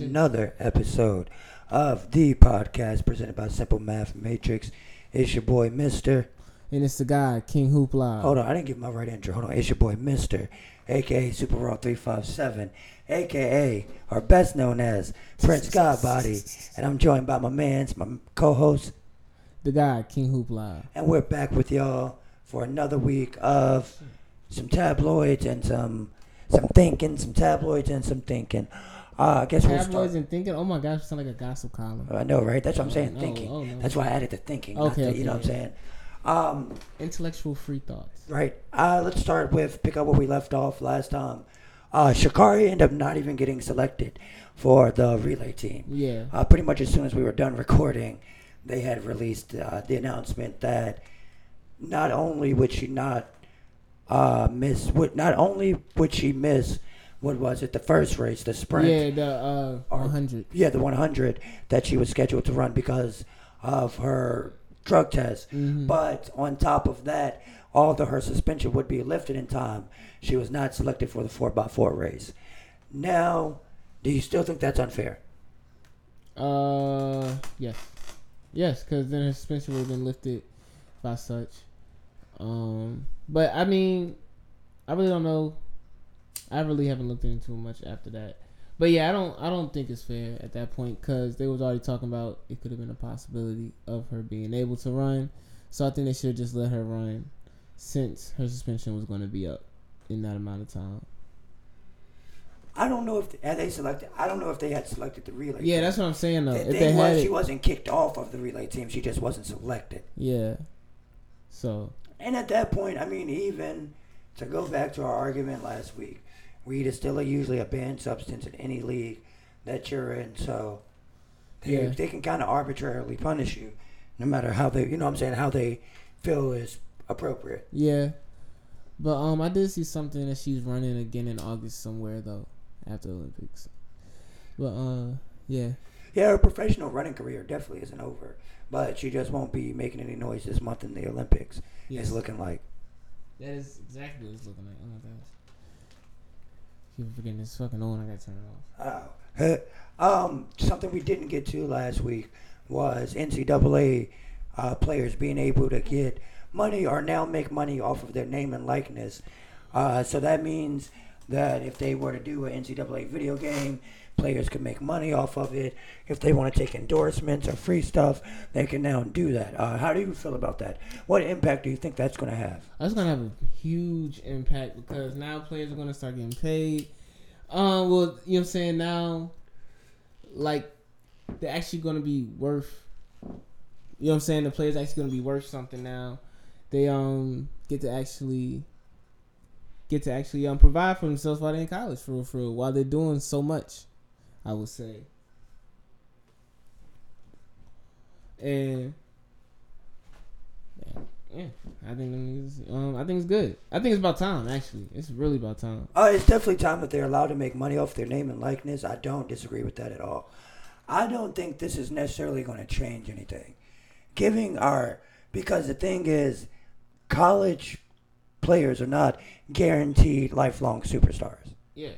another episode of the podcast presented by Simple Math Matrix. It's your boy, Mister. And it's the guy, King Hoopla. Hold on, I didn't give my right intro. Hold on, it's your boy, Mister, aka Super Raw three five seven, aka or best known as Prince Godbody, and I'm joined by my man's my co-host, The guy, King Hoopla. and we're back with y'all for another week of some tabloids and some some thinking, some tabloids and some thinking. Uh, I guess we'll start. Tabloids and thinking. Oh my gosh, sound like a gossip column. I know, right? That's what I'm saying. Oh, thinking. oh, no. That's why I added the thinking. Okay, the- okay, you know what I'm saying? Um, Intellectual free thoughts. right. Uh, let's start with pick up where we left off last time. Uh, Sha'Carri ended up not even getting selected for the relay team. Yeah. Uh, pretty much as soon as we were done recording, they had released uh, the announcement that not only would she not uh, miss, would not only would she miss, what was it, the first race, the sprint, Yeah, the uh, Or- 100. yeah, the 100 that she was scheduled to run because of her drug test. Mhm. But on top of that, although her suspension would be lifted in time, she was not selected for the 4x4 race. Now, do you still think that's unfair? Uh, yes. Yes, because then her suspension would have been lifted by such. Um, but I mean, I really don't know. I really haven't looked into much after that. But yeah, I don't. I don't think it's fair at that point because they was already talking about it could have been a possibility of her being able to run. So I think they should have just let her run since her suspension was going to be up in that amount of time. I don't know if had they selected. I don't know if they had selected the relay. Yeah, team. that's what I'm saying though. The If thing they had was, she wasn't kicked off of the relay team. She just wasn't selected. yeah. So And at that point, I mean, even to go back to our argument last week, weed is still a, usually a banned substance in any league that you're in. So they, Yeah. they can kind of arbitrarily punish you, no matter how they, you know what I'm saying, how they feel is appropriate. Yeah. But um I did see something that she's running again in August somewhere though, after the Olympics. But uh yeah. Yeah, her professional running career definitely isn't over, but she just won't be making any noise this month in the Olympics. It's looking like. That is exactly what it's looking like. Oh my gosh. Keep forgetting it's fucking on, I gotta turn it off. Oh. um, something we didn't get to last week was NCAA uh, players being able to get money or now make money off of their name and likeness. Uh, so that means that if they were to do an NCAA video game, players can make money off of it. If they want to take endorsements or free stuff, they can now do that. Uh, how do you feel about that? What impact do you think that's going to have? That's gonna have a huge impact because now players are gonna start getting paid. Um, well, you know what I'm saying now, like they're actually gonna be worth. You know what I'm saying? The players actually gonna be worth something now. They um get to actually get to actually um provide for themselves while they're in college for real, for real, while they're doing so much. I would say. And yeah, I think niggas, um, I think it's good. I think it's about time. Actually, it's really about time. Uh, it's definitely time that they're allowed to make money off their name and likeness. I don't disagree with that at all. I don't think this is necessarily going to change anything. Giving our because the thing is, college players are not guaranteed lifelong superstars. Yeah,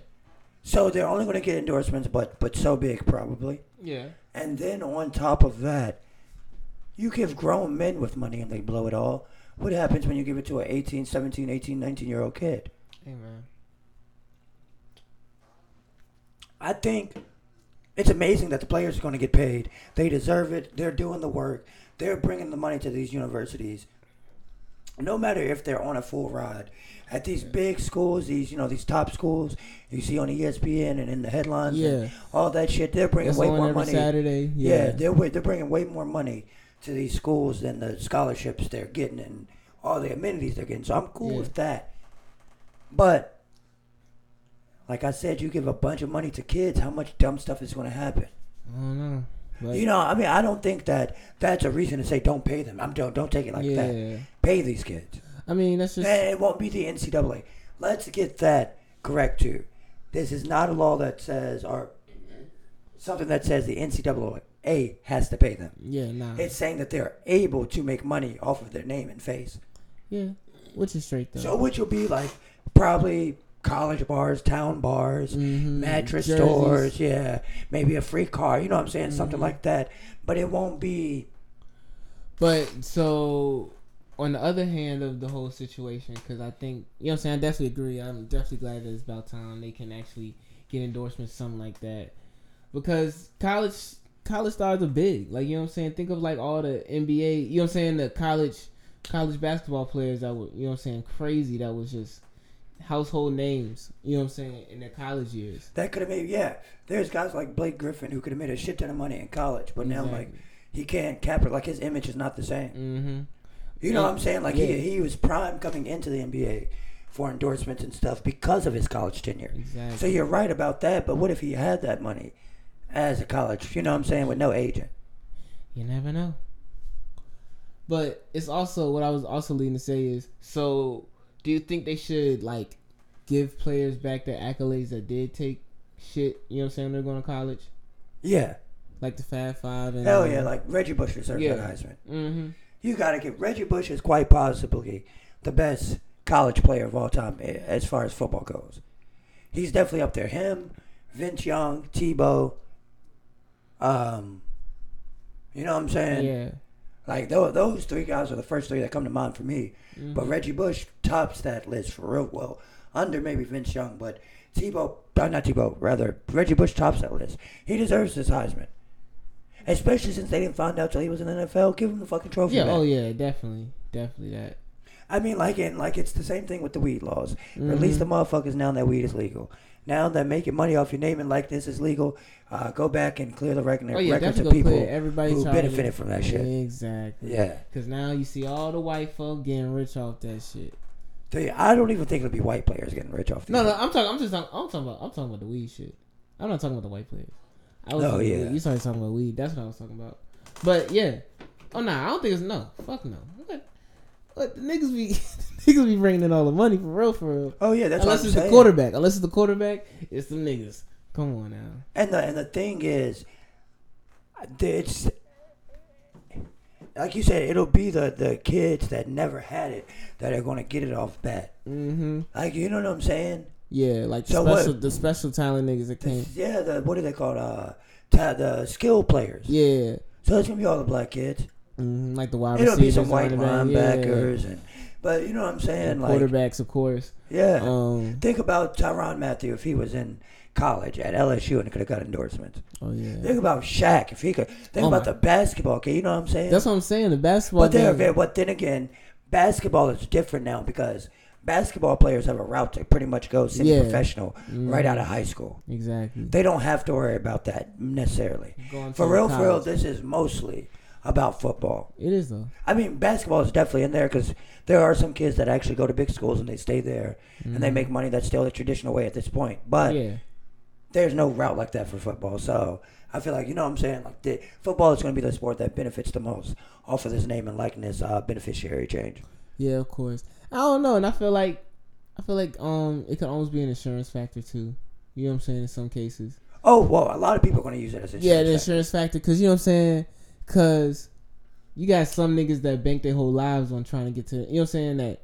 So they're only going to get endorsements, but but so big probably. yeah, And then on top of that, you give grown men with money and they blow it all. What happens when you give it to an 18, 17, 18, 19 year old kid? hey man. I think it's amazing that the players are going to get paid. They deserve it. They're doing the work. They're bringing the money to these universities. No matter if they're on a full ride at these big schools, these you know these top schools you see on ESPN and in the headlines, and Yeah. all that shit. They're bringing way more every money. Saturday. Yeah, Yeah, they're they're bringing way more money to these schools than the scholarships they're getting and all the amenities they're getting. So I'm cool Yeah. with that. But like I said, you give a bunch of money to kids, how much dumb stuff is going to happen? I don't know. You know, I mean, I don't think that that's a reason to say don't pay them. I'm don't don't take it like yeah. that. Pay these kids. I mean, that's just And it won't be the NCAA. Let's get that correct too. This is not a law that says or something that says the NCAA has to pay them. yeah, nah, It's saying that they're able to make money off of their name and face. yeah, which is straight though. So which will be like probably college bars, town bars, Mhm. mattress Jerseys. stores, yeah, maybe a free car. You know what I'm saying? Something Mhm. like that. But it won't be. But so on the other hand of the whole situation, because I think you know what I'm saying, I definitely agree. I'm definitely glad that it's about time they can actually get endorsements, something like that, because college college stars are big. Like you know what I'm saying. Think of like all the NBA. You know what I'm saying. The college college basketball players that were you know what I'm saying crazy. That was just household names. You know what I'm saying in their college years. That could have made yeah. There's guys like Blake Griffin who could have made a shit ton of money in college, but now like he can't capture like his image is not the same. Mm-hmm. You know Yeah. what I'm saying? Like Yeah. he he was prime coming into the NBA for endorsements and stuff because of his college tenure. Exactly. So you're right about that, but what if he had that money as a college, you know what I'm saying, with no agent? You never know. But it's also what I was also leading to say is so do you think they should like give players back their accolades that did take shit, you know what I'm saying, they're going to college? Yeah. Like the Fab Five and Hell yeah, like Reggie Bush deserves Yeah. that Heisman. Mm-hmm. You gotta give Reggie Bush is quite possibly the best college player of all time eh, as far as football goes. He's definitely up there. Him, Vince Young, Tebow. Um, you know what I'm saying? Yeah. Like those, those three guys are the first three that come to mind for me. Mhm. But Reggie Bush tops that list for real well, under maybe Vince Young, but Tebow, uh, not Tebow, rather Reggie Bush tops that list. He deserves this Heisman, especially since they didn't find out till he was in the NFL. Give him the fucking trophy. Yeah, back. oh yeah, definitely. Definitely that. I mean, like it, like it's the same thing with the weed laws. Release Mhm. the motherfuckers now that weed is legal. Now that making money off your name and likeness is legal, uh, go back and clear the record, Oh yeah, records of people everybody who benefited from that shit. Exactly. Yeah. Cause now you see all the white folk getting rich off that shit. You, I don't even think it'll be white players getting rich off. No, no, I'm talking. I'm just. Talking, I'm talking about. I'm talking about the weed shit. I'm not talking about the white players. I was Oh, yeah. Weed. You started talking about weed. That's what I was talking about. But yeah. Oh nah, I don't think it's no. Fuck no. What? What the niggas be? niggas be bringing in all the money for real, for real. Oh yeah, that's Unless what I'm it's saying. the quarterback. Unless it's the quarterback, it's the niggas. Come on now. And the and the thing is, it's like you said, it'll be the the kids that never had it that are going to get it off bat. Mm-hmm. Like you know what I'm saying? Yeah, like the So what- special, the special talent niggas that came. Yeah, the what are they called? Uh, ta- the skill players. Yeah, So it's gonna be all the black kids. Hmm like the wide It'll be receivers, some white back, yeah. linebackers and, but you know what I'm saying? Like, quarterbacks, of course. yeah. Um. Think about Tyrann Mathieu if he was in college at LSU and could have got endorsements. Oh yeah. Think about Shaq if he could. Think Oh about my- the basketball kid. You know what I'm saying? That's what I'm saying. The basketball. But they're, game- but then again, basketball is different now because basketball players have a route to pretty much go semi-professional right Mhm. out of high school. Exactly. They don't have to worry about that necessarily. For real, for real, this is mostly about football. It is though. I mean, basketball is definitely in there because there are some kids that actually go to big schools and they stay there and they Mhm. make money. That's still the traditional way at this point. But yeah. there's no route like that for football. So I feel like you know what I'm saying. Like the, football is going to be the sport that benefits the most off of this name and likeness uh, beneficiary change. Yeah, of course. I don't know, and I feel like, I feel like um, it could almost be an insurance factor too. You know what I'm saying? In some cases. Oh well, a lot of people are going to use it as a Yeah, the insurance factor, cause you know what I'm saying, cause you got some niggas that bank their whole lives on trying to get to, you know what I'm saying that,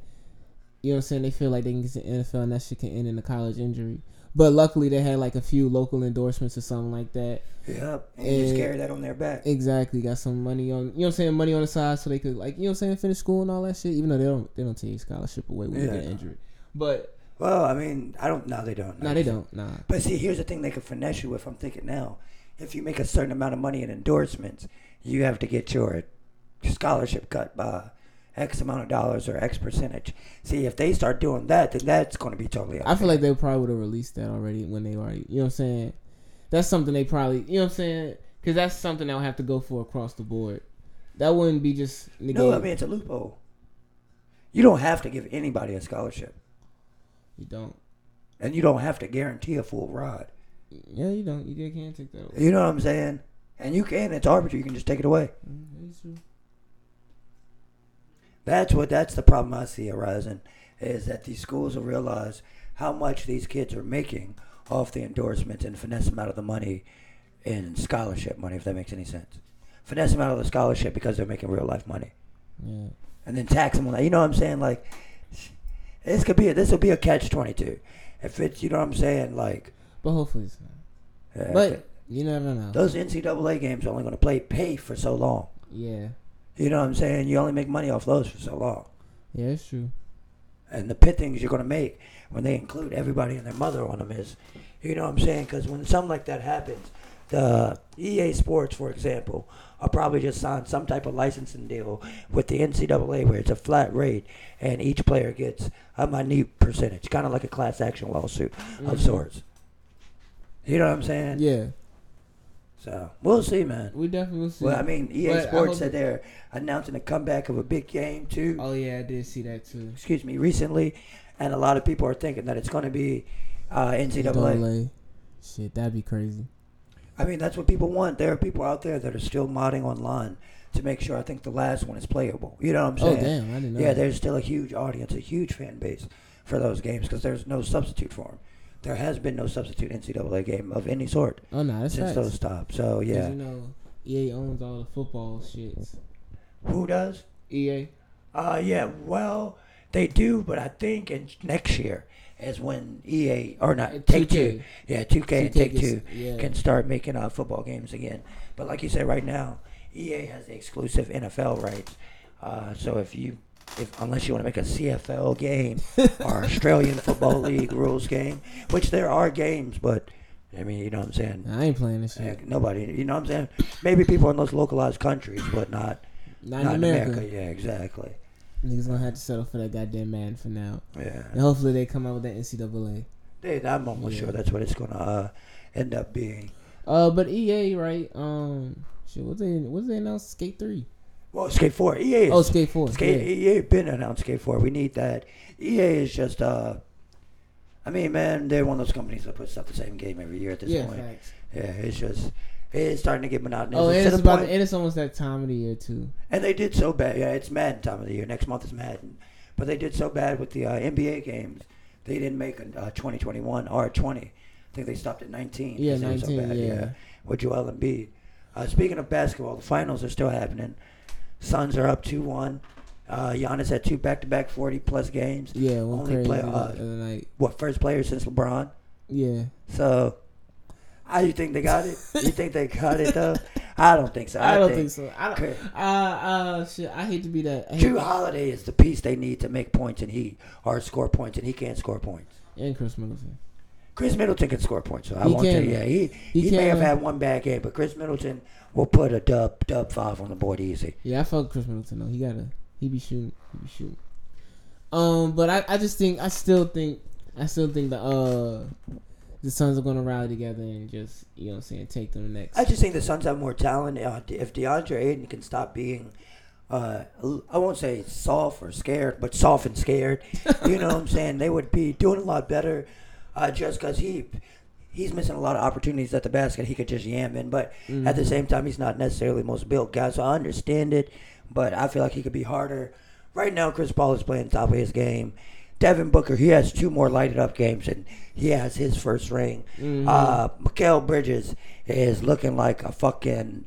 you know what I'm saying they feel like they can get to the NFL and that shit can end in a college injury. But luckily they had like a few local endorsements or something like that. Yep, and you just carry that on their back. Exactly, got some money on, you know what I'm saying, money on the side so they could like, you know what I'm saying, finish school and all that shit. Even though they don't, they don't take scholarship away when you Yeah. get injured. But Well, I mean, I don't. No, they don't. no, they don't. Nah. But see, here's the thing: they can finesse you with. I'm thinking now, if you make a certain amount of money in endorsements, you have to get your scholarship cut by X amount of dollars or X percentage. See, if they start doing that, then that's going to be totally. I feel like they probably would have released that already when they already, you know what I'm saying? That's something they probably, you know what I'm saying? Because that's something they'll have to go for across the board. That wouldn't be just negated. no. I mean, it's a loophole. You don't have to give anybody a scholarship, you don't. and you don't have to guarantee a full ride. Yeah, you don't. You can't take that away. You know what I'm saying? And you can. It's arbitrary. You can just take it away. That's. That's what that's the problem I see arising is that these schools will realize how much these kids are making off the endorsements and finesse them out of the money in scholarship money, if that makes any sense. Finesse them out of the scholarship because they're making real life money. Yeah. And then tax them on that. You know what I'm saying? Like, This could be a, this will be a catch twenty two. If it's you know what I'm saying, like. But hopefully it's not. yeah, But you know. those NCAA games are only going to play pay for so long. yeah, You know what I'm saying? You only make money off those for so long. yeah, it's true. And the pittings you're going to make when they include everybody and their mother on them is, you know what I'm saying? Because when something like that happens, the EA Sports, for example, are probably just sign some type of licensing deal with the NCAA where it's a flat rate and each player gets a minute percentage, kind of like a class action lawsuit of Mhm. sorts. You know what I'm saying? Yeah, So we'll see, man. we definitely will see. Well, I mean, EA But Sports hope- said they're announcing a comeback of a big game too. oh yeah, I did see that too. Excuse me, recently, and a lot of people are thinking that it's going to be uh, NCAA. NCAA. Shit, that'd be crazy. I mean, that's what people want. There are people out there that are still modding online to make sure. I think the last one is playable. You know what I'm saying? Oh saying? damn, I didn't know. yeah, that. there's still a huge audience, a huge fan base for those games because there's no substitute for them. There has been no substitute NCAA game of any sort Oh no, that's since facts. those stopped. So yeah, you know, EA owns all the football shits. who does? EA. Uh, yeah, well, they do, but I think in next year is when EA or not Uh, Take 2K. Two, yeah, two K and 2K Take gets- Two yeah. can start making uh, football games again. But like you said, right now, EA has the exclusive NFL rights. Uh, so if you, if unless you want to make a CFL game or Australian Football League rules game, which there are games, but I mean, you know what I'm saying. I ain't playing this shit. Nobody, you know what I'm saying. Maybe people in those localized countries, but not Not, not in America. Yeah, exactly. Niggas gonna have to settle for that goddamn man for now. Yeah. And hopefully they come out with that NCAA. They, I'm almost Yeah. sure that's what it's gonna uh, end up being. Uh, but EA, right? Um, shit, what they what they announced? Skate three. Well, Skate Four, EA. Is, Oh, Skate four. Skate yeah. EA been announced Skate Four. We need that. EA is just uh, I mean, man, they're one of those companies that puts out the same game every year at this Yeah, point. facts. Yeah, it's just it's starting to get monotonous. Oh, It's and it's about point- and it's almost that time of the year too. and they did so bad. Yeah, it's Madden time of the year. Next month is Madden, but they did so bad with the uh, NBA games. They didn't make a uh, 2021 or 20. I think they stopped at 19. Yeah, 'cause they were so 19, bad, yeah. with Joel Embiid. Uh, speaking of basketball, the finals are still happening. Suns are up 2-1. Uh, Giannis had two back-to-back 40-plus games. Yeah, one Only play- uh. What, first player since LeBron? Yeah, So, how do you think they got it? you think they got it, though? I don't think so. I, don't think, so. I don't. Uh, uh, shit. I hate to be that. I Jrue Holiday is the piece they need to make points, and he or score points, and he can't score points. and Khris Middleton. Khris Middleton can score points, so I He won't tell you. Yeah, he He he, may have had one bad game, but Khris Middleton will put a dub dub five on the board easy. Yeah, I fuck Khris Middleton though. He gotta. He be shooting. He be shooting. Um, but I, I just think I still think I still think the uh the Suns are gonna rally together and just you know what I'm saying take them next. I just think the Suns have more talent. Uh, if DeAndre Ayton can stop being, uh, I won't say soft or scared, but soft and scared, you know what I'm saying? They would be doing a lot better, uh, just because he. He's missing a lot of opportunities at the basket. He could just yam in, but at the same time, he's not necessarily the most built guy. So I understand it, but I feel like he could be harder. Right now, Chris Paul is playing top of his game. Devin Booker, he has two more lighted up games, and he has his first ring. Mhm. Uh, Mikal Bridges is looking like a fucking.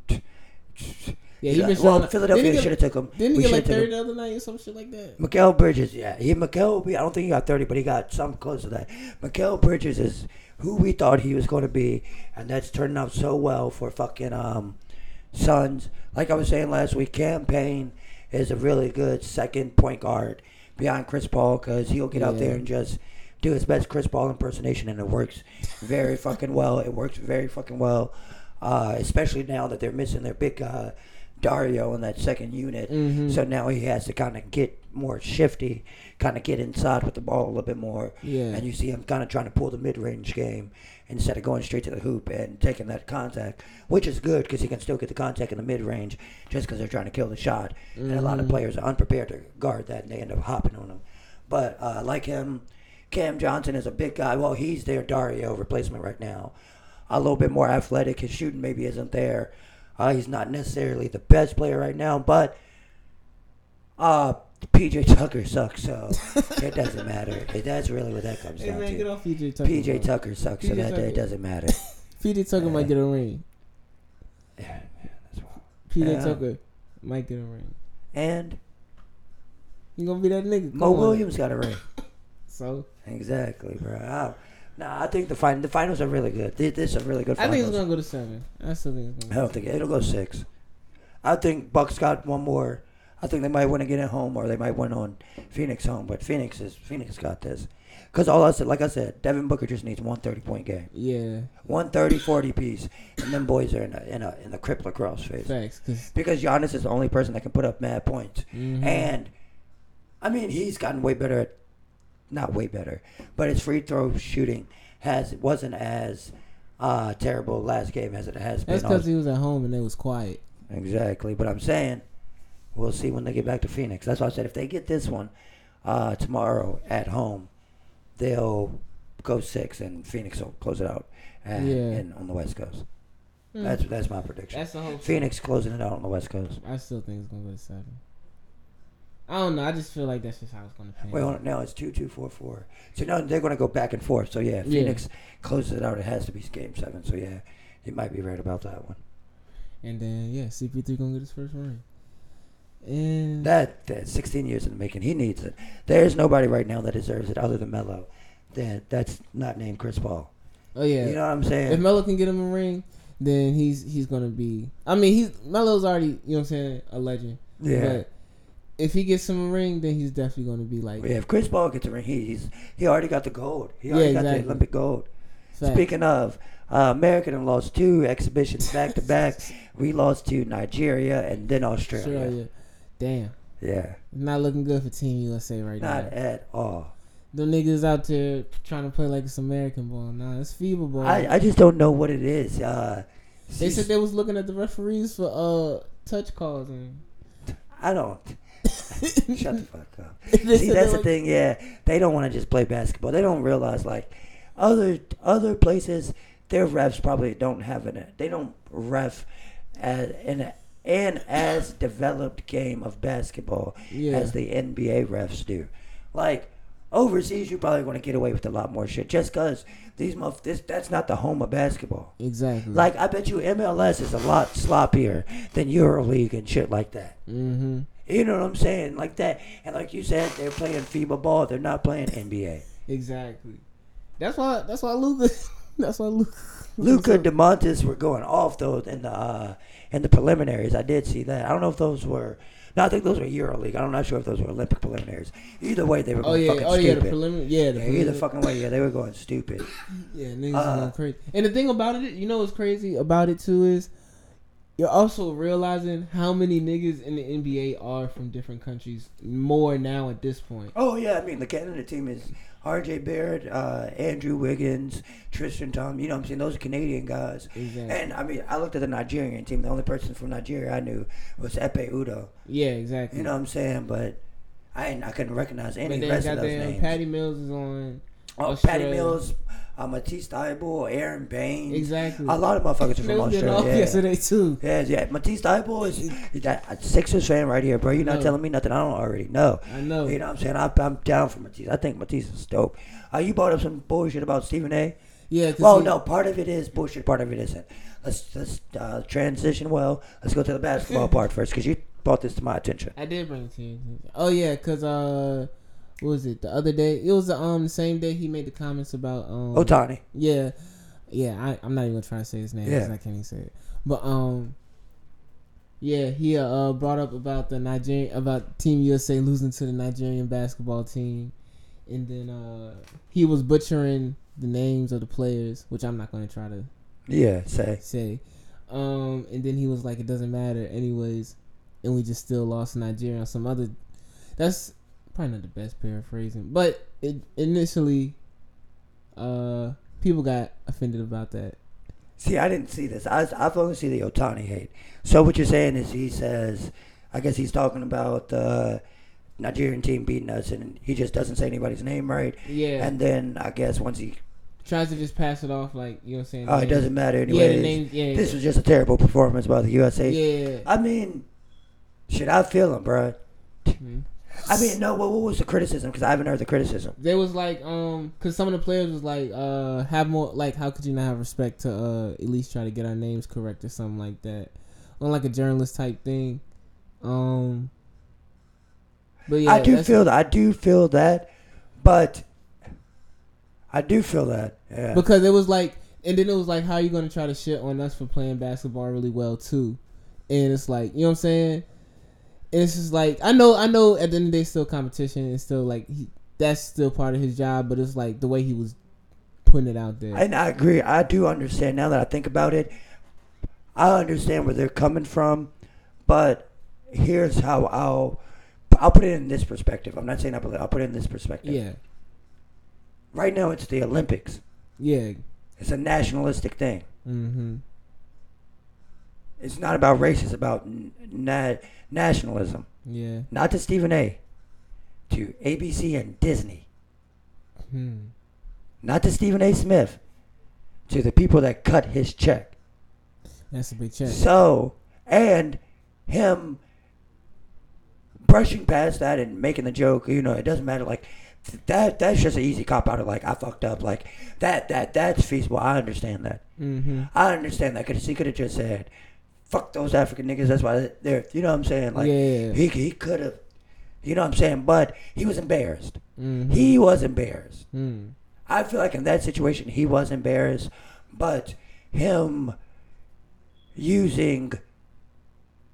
Yeah, he been well. Philadelphia should have took him. didn't he get like thirty the other night or some shit like that? Mikal Bridges, yeah, he Mikal. I don't think he got thirty, but he got something close to that. Mikal Bridges is who we thought he was going to be, and that's turning out so well for fucking um, Suns. Like I was saying last week, Cam Payne is a really good second point guard behind Chris Paul because he'll get out there and just do his best Chris Paul impersonation, and it works very fucking well. It works very fucking well, uh, especially now that they're missing their big guy Dario in that second unit. Mhm. So now he has to kind of get more shifty, kind of get inside with the ball a little bit more. Yeah. And you see him kind of trying to pull the mid-range game instead of going straight to the hoop and taking that contact, which is good because he can still get the contact in the mid-range just because they're trying to kill the shot. And a lot of Mhm. players are unprepared to guard that and they end up hopping on him. But uh, like him, Cam Johnson is a big guy. Well, he's their Dario replacement right now. A little bit more athletic. His shooting maybe isn't there. Uh, he's not necessarily the best player right now, but uh, PJ Tucker sucks, so it doesn't matter. It, that's really what that comes Hey down man, to. get off PJ Tucker. PJ. Tucker sucks, so that Tucker. it doesn't matter. PJ Tucker might get a ring. Yeah, that's. PJ Yeah. Tucker might get a ring. and You gonna be that nigga? Mo on. Williams got a ring. So Exactly, bro. Nah, I think the fin- the finals are really good. This, this is a really good Finals. I think it's gonna go to seven. I still think it's gonna. I don't think it'll go six. I think Bucks got one more. I think they might want to get at home, or they might win on Phoenix home. But Phoenix is Phoenix got this. Cause all I said, like I said, Devin Booker just needs one 30 point game, Yeah, one 30, 40 piece, and them boys are in a in a in a crippler crossface. facts. Cause Because Giannis is the only person that can put up mad points, mhm. and I mean he's gotten way better at, not way better, but his free throw shooting has wasn't as uh, terrible last game as it has been. that's because he was at home and it was quiet. Exactly. But I'm saying we'll see when they get back to Phoenix. That's why I said if they get this one uh, tomorrow at home, they'll go six and Phoenix will close it out at, Yeah. in, on the West Coast. Mm. That's that's my prediction. That's the whole. Phoenix closing it out on the West Coast. I still think it's gonna go to seven. I don't know. I just feel like that's just how it's gonna pan. Wait, hold on. Now it's two two four four. So now they're going to go back and forth. So yeah. Phoenix closes it out. It has to be game seven. So yeah, you might be right about that one. and then yeah, CP3 gonna get his first ring. And That, that 16 years in the making. He needs it. There's nobody right now that deserves it other than Melo. That that's not named Chris Paul. oh yeah, You know what I'm saying? if Melo can get him a ring, then he's he's gonna be. I mean, he's Melo's already you know what I'm saying a legend. yeah. But if he gets him a ring, then he's definitely gonna be like. yeah. If Chris Paul gets a ring, he, he's he already got the gold. He Yeah, already got exactly. the Olympic gold. facts. Speaking of, uh, American have lost two exhibitions back to back. We lost to Nigeria and then Australia. Australia, damn, Yeah, not looking good for Team USA right not now. Not at all. The niggas out there trying to play like it's American ball. Nah, it's FIBA ball. I, I just don't know what it is. Uh, they said they was looking at the referees for uh touch calls and. I don't. Shut the fuck up. See, that's the thing. Yeah, they don't want to just play basketball. They don't realize like other other places, their refs probably don't have an. They don't ref as an as developed game of basketball Yeah. as the NBA refs do. Like overseas, you're probably going to get away with a lot more shit just because these muff. This that's not the home of basketball. Exactly. Like I bet you MLS is a lot sloppier than EuroLeague and shit like that. Mm-hmm. You know what I'm saying? Like that. And like you said, they're playing FIBA ball. They're not playing NBA. Exactly. That's why. That's why Luca. That's why Luca. Luca Demontis were going off though in the uh, in the preliminaries. I did see that. I don't know if those were. No, I think those were EuroLeague. I'm not sure if those were Olympic preliminaries. Either way, they were Oh going yeah. fucking Oh yeah. The stupid. preliminary. Yeah. The yeah, either fucking way. Yeah, they were going stupid. Yeah, niggas Uh, going crazy. And the thing about it, you know what's crazy about it too is you're also realizing how many niggas in the NBA are from different countries more now at this point. Oh yeah, I mean the Canada team is R.J. Barrett, uh, Andrew Wiggins, Tristan Tom. You know what I'm saying? Those are Canadian guys. Exactly. And I mean, I looked at the Nigerian team. The only person from Nigeria I knew was Ekpe Udoh. yeah, exactly. You know what I'm saying? But I I couldn't recognize any but rest of those names. Patty Mills is on. oh, Australia. Patty Mills, uh, Matisse Thybulle, Aron Baynes. Exactly. A lot of motherfuckers are from was getting off Australia. Yeah. yesterday too. Yeah, yeah. Matisse Thybulle is that a Sixers fan right here, bro. You're not telling me nothing I don't already know. I know. You know what I'm saying? I, I'm down for Matisse. I think Matisse is dope. Uh, you brought up some bullshit about Stephen A. Yeah. Well, he- no, part of it is bullshit. Part of it isn't. Let's let's uh, transition. Well, let's go to the basketball part first because you brought this to my attention. I did bring it to you. Oh yeah, cause uh, what was it the other day? It was the um the same day he made the comments about um. Ohtani. Yeah, yeah. I I'm not even trying to try to say his name. Yeah. I can't even say it. But um, yeah, he uh brought up about the Nigerian about Team USA losing to the Nigerian basketball team, and then uh he was butchering the names of the players, which I'm not going to try to Yeah, say. say. Um, and then he was like, "It doesn't matter, anyways," and we just still lost to Nigeria on some other. That's probably not the best paraphrasing, but it initially, uh, people got offended about that. See, I didn't see this. I, I've only seen the Ohtani hate. So what you're saying is he says, I guess he's talking about the Nigerian team beating us, and he just doesn't say anybody's name right. Yeah, And then I guess once he, tries to just pass it off like you know what I'm saying. oh, it doesn't matter Yeah, anyway. names. Yeah, This was just a terrible performance by the USA. yeah. I mean, should I feel him, bro. Mhm. I mean, no, what, what was the criticism? Because I haven't heard the criticism. There was like, um, cause some of the players was like, uh, have more like, how could you not have respect to uh at least try to get our names correct or something like that, on like a journalist type thing, um. But yeah, I do feel that. I do feel that, but I do feel that. Yeah. because it was like, and then it was like, how are you gonna try to shit on us for playing basketball really well too? And it's like, you know what I'm saying? And it's just like, I know, I know. At the end of the day, still competition, and still like he, that's still part of his job. But it's like the way he was putting it out there. And I agree. I do understand now that I think about it. I understand where they're coming from, but here's how I'll I'll put it in this perspective. I'm not saying I believe. I'll put it in this perspective. yeah, Right now, it's the Olympics. yeah. It's a nationalistic thing. Mm-hmm. It's not about race. It's about n- na- nationalism. Yeah. Not to Stephen A. To ABC and Disney. Hmm. Not to Stephen A. Smith. To the people that cut his check. That's a big check. So, and him brushing past that and making the joke, you know, it doesn't matter. Like that, that's just an easy cop out of like I fucked up. Like that, that, that's feasible. I understand that. Mm-hmm. I understand that because he could have just said, "Fuck those African niggas." That's why they're, you know what I'm saying? Like Yeah. he, he could have, you know what I'm saying? But he was embarrassed. Mm-hmm. He was embarrassed. Mm. I feel like in that situation he was embarrassed, but him using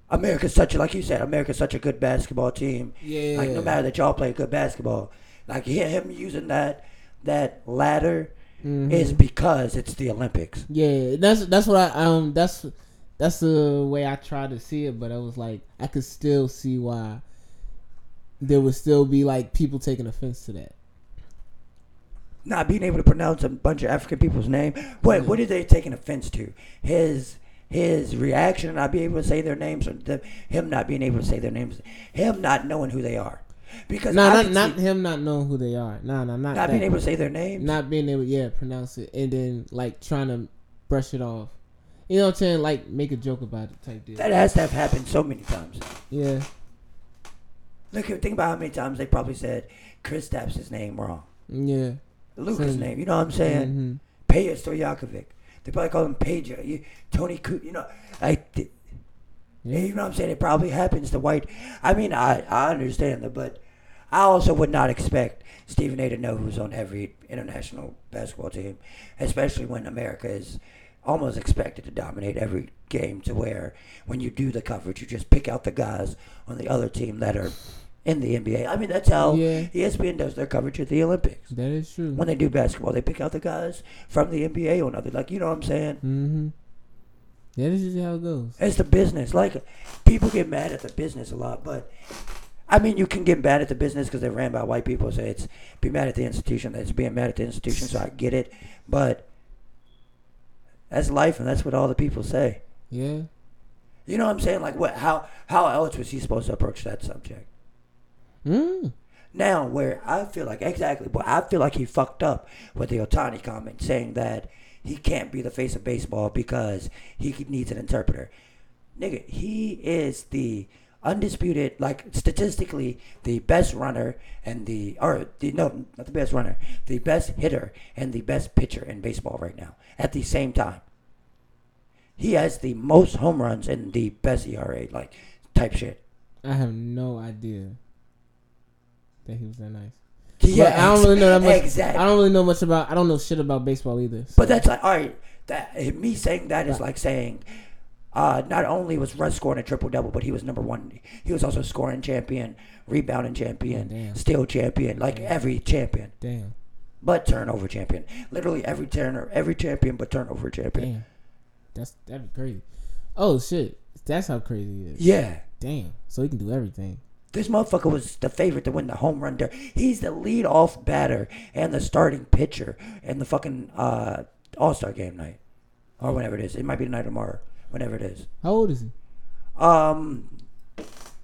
America's such a like you said, America's such a good basketball team. Yeah. Like no matter that y'all play good basketball, like him using that that ladder Mhm. is because it's the Olympics. Yeah, that's that's what I um that's that's the way I tried to see it, but I was like I could still see why there would still be like people taking offense to that. Not being able to pronounce a bunch of African people's name. What what are they taking offense to? His his reaction and not being able to say their names, or the, him not being able to say their names, him not knowing who they are, because No, I not not him not knowing who they are. No, no, not not that. being able to say their names. not being able, yeah, pronounce it, and then like trying to brush it off. You know what I'm saying? Like make a joke about it, type deal. That has to have happened so many times. Yeah, Look, think about how many times they probably said Kristaps' name wrong, yeah. Lucas' name. You know what I'm saying? Mhm. Peja Stojakovic. They probably call him Peja. You, Tony, you know, like, th- Yeah. you know what I'm saying? It probably happens to white. I mean, I I understand that, but I also would not expect Stephen A. to know who's on every international basketball team, especially when America is almost expected to dominate every game. To where when you do the coverage, you just pick out the guys on the other team that are in the NBA. I mean, that's how Yeah. ESPN does their coverage of the Olympics. That is true. When they do basketball, they pick out the guys from the NBA or other. Like you know what I'm saying? Mm-hmm. Yeah, this is how it goes. It's the business. Like people get mad at the business a lot, but I mean, you can get mad at the business because they're ran by white people. So it's be mad at the institution. It's being mad at the institution. So I get it, but that's life, and that's what all the people say. Yeah. You know what I'm saying? Like what? How how else was he supposed to approach that subject? Mm. Now, where I feel like exactly, but I feel like he fucked up with the Ohtani comment saying that he can't be the face of baseball because he needs an interpreter. Nigga, he is the undisputed, like statistically, the best runner and the or the no, not the best runner, the best hitter and the best pitcher in baseball right now at the same time. He has the most home runs and the best ERA, like type shit. I have no idea that he was that nice. Yeah, But I don't really know that much. Exactly. I don't really know much about. I don't know shit about baseball either. so- But that's like, all right. That me saying that is like saying, uh, not only was Russ scoring a triple double, but he was number one. He was also scoring champion, rebounding champion, Damn. steal champion, like every champion, damn, but turnover champion. Literally every turner, every champion, but turnover champion. damn. That's that'd be crazy. Oh shit, that's how crazy he is. Yeah. Damn. So he can do everything. This motherfucker was the favorite to win the home run. Der- He's the lead off batter and the starting pitcher in the fucking uh, All Star game night, or whenever it is. It might be tonight or tomorrow, whenever it is. How old is he? Um,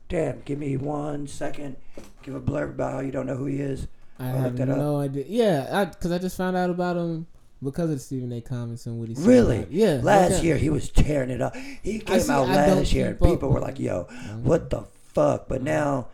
damn, give me one second. Give a blurb about how you don't know who he is. I I'll have that up. no idea. Yeah, because I, just found out about him because of the Stephen A. comments and what he said. Really? Yeah. Last look at- year he was tearing it up. He came see- out I last year and people were like, "Yo, what the fuck?" But now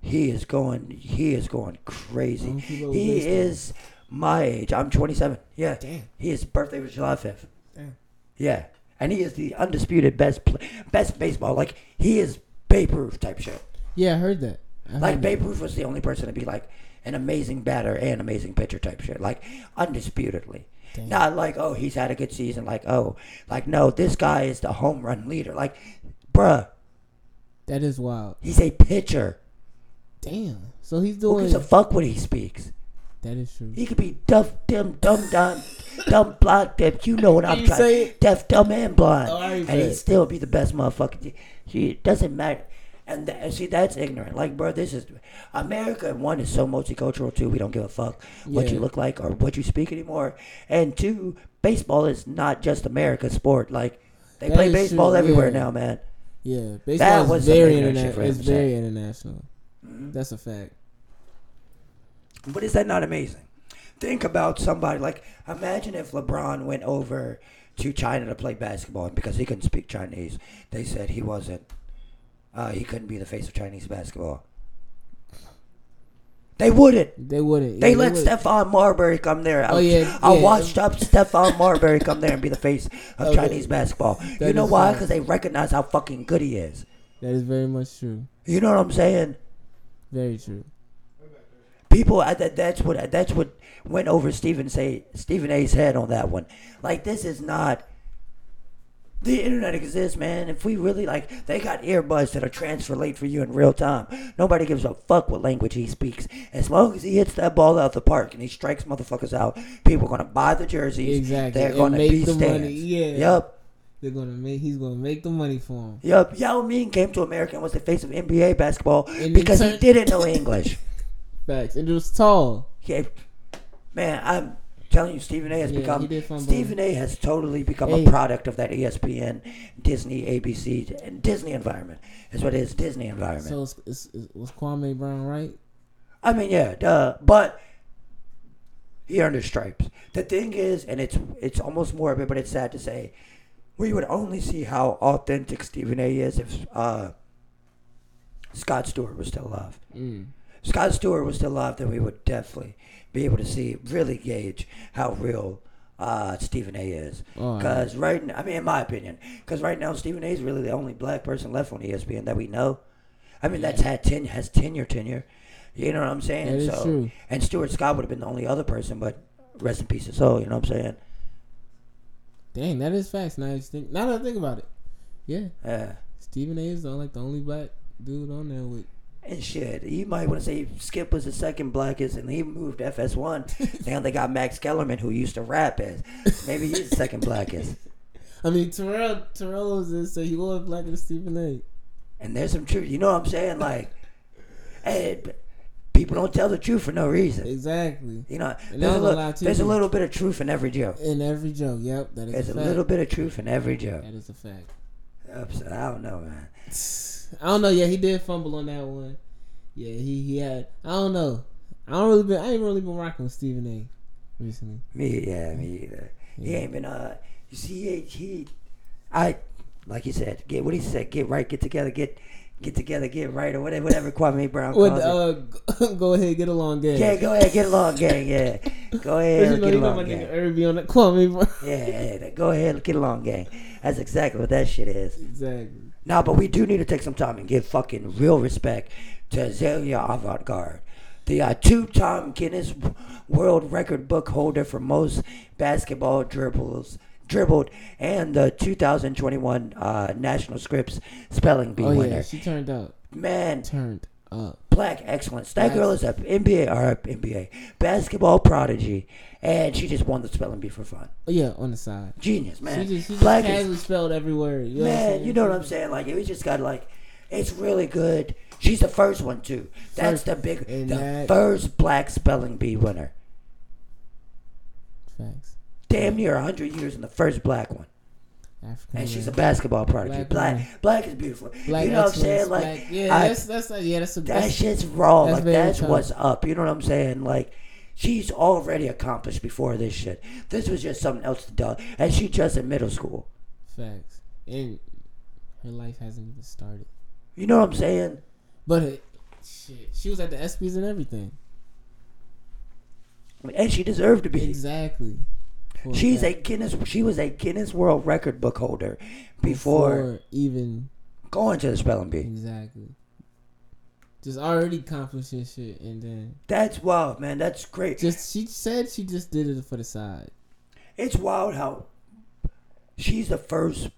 he is going. He is going crazy. don't keep up with He is my age. I'm 27. Yeah. Damn. His birthday was July 5th. Damn. Yeah. And he is the undisputed best play, best baseball. Like he is Babe Ruth type shit. Yeah, I heard that. I Like heard Babe Ruth was the only person to be like, an amazing batter and amazing pitcher type shit. Like undisputedly. Damn. Not like, oh, he's had a good season. Like, oh, like no, this guy is the home run leader. Like, bruh, That is wild. he's a pitcher. Damn. So he's Who doing. gives a fuck when he speaks? that is true. He could be deaf, dumb, dumb, dumb, dumb, blind, deaf. You know what I'm You trying. say? Deaf, dumb, and blind, Oh, and he'd still be the best motherfucker. See, it doesn't matter. And, see, that's ignorant. Like, bro, this is America. One is so multicultural. Two, we don't give a fuck what you look like or what you speak anymore. And two, baseball is not just America's sport. Like, they That play baseball true, everywhere yeah. now, man. Yeah, baseball was is very international. It's very international. Mm-hmm. That's a fact. But is that not amazing? Think about somebody like imagine if LeBron went over to China to play basketball, and because he couldn't speak Chinese, they said he wasn't. Uh, he couldn't be the face of Chinese basketball. They wouldn't. They wouldn't. They yeah, let. Stephon Marbury come there. I, Oh, yeah, I yeah. watched up Stephon Marbury come there and be the face of. Chinese basketball. You know why? Because they recognize how fucking good he is. That is very much true. You know what I'm saying? Very true. People I, that, that's what that's what went over Stephen say Stephen A's head on that one. Like this is not the internet exists, man. If we really like, they got earbuds that'll translate for you in real time. Nobody gives a fuck what language he speaks. As long as he hits that ball out the park and he strikes motherfuckers out, people are gonna buy the jerseys. Exactly. They're And gonna make be the stands. money. Yeah. Yep. They're gonna make. He's gonna make the money for him. Yep. Yao Ming came to America and was the face of NBA basketball And because he turned- didn't know English. Facts. And it was tall. Yeah, man, I'm telling you, Stephen A. has Yeah, become he. Stephen A. has totally become Hey. a product of that ESPN, Disney, ABC, and Disney environment. Is what it is, Disney environment. So it's, it's, it was Kwame Brown right? I mean, yeah, duh, but he earned his stripes. The thing is, and it's it's almost morbid, but it's sad to say, we would only see how authentic Stephen A. is if uh, Scott Stewart was still alive. Mm. Scott Stewart was still alive, then we would definitely be able to see, really gauge how real uh, Stephen A. is. Oh, Because right, n- I mean, in my opinion, because right now Stephen A. is really the only black person left on ESPN that we know. I mean, that's had ten has tenure, tenure. You know what I'm saying? That is so, true. and Stuart Scott would have been the only other person, but rest in peace his soul. You know what I'm saying? Dang, that is facts. Now, think, now that I think about it, yeah, Yeah. Stephen A. is the, like the only black dude on there with. And shit, you might want to say Skip was the second blackest, and he moved FS1. now they got Max Kellerman, who used to rap as. Maybe he's the second blackest. I mean, Terrell Terrell was this, so he was blacker than Stephen A. And there's some truth. You know what I'm saying? Like, hey, people don't tell the truth for no reason. Exactly. You know, And there's, a little, there's a little bit of truth in every joke. In every joke, yep, that is There's a a little bit of truth in every joke. That is a fact. I don't know, man. I don't know. Yeah, he did fumble on that one. Yeah, he he had. I don't know. I don't really been. I ain't really been rocking with Stephen A. recently. Me, yeah, me either. He ain't been. Uh, you see, he, he, I, like you said, get what he said. Get right, get together, get, get together, get right, or whatever, whatever Kwame Brown calls With it. uh, go ahead, get along, gang. Yeah, go ahead, get along, gang. Yeah, go ahead, you know, get my along, nigga gang. Irby on that Kwame Brown. Yeah, yeah, yeah, go ahead, get along, gang. That's exactly what that shit is. exactly. Now, but we do need to take some time and give fucking real respect to Azalea Avant-Garde, the uh, two-time Guinness World Record book holder for most basketball dribbles dribbled and the 2021 uh, National Scripps Spelling Bee Oh winner. yeah, she turned up. Man, Turned up. Black excellence. That girl is a NBA or NBA basketball prodigy, and she just won the spelling bee for fun. Oh yeah, on the side. Genius, man. She just, she just black is spelled every word. You know Man, you know what I'm saying? Like, it was just got like, it's really good. She's the first one too. That's First, the big, the that- first black spelling bee winner. Facts. Damn near hundred years in the first black one, African. and she's a basketball prodigy. Black Black, black, is beautiful. Black you know what I'm saying? Like, black- yeah, I- that's that's yeah, that's a that that's, shit's raw. that's like, that's tough. what's up. You know what I'm saying? Like, she's already accomplished before this shit. This was just something else to do, and she just in middle school. facts. And her life hasn't even started. You know what I'm saying? But uh, shit, she was at the ESPYS and everything. And she deserved to be. Exactly. She's that. a Guinness. She was a Guinness World Record book holder before Before even going to the spelling bee. exactly. just already accomplishing shit, and then That's wild, man. That's great. just she said she just did it for the side. It's wild how she's the first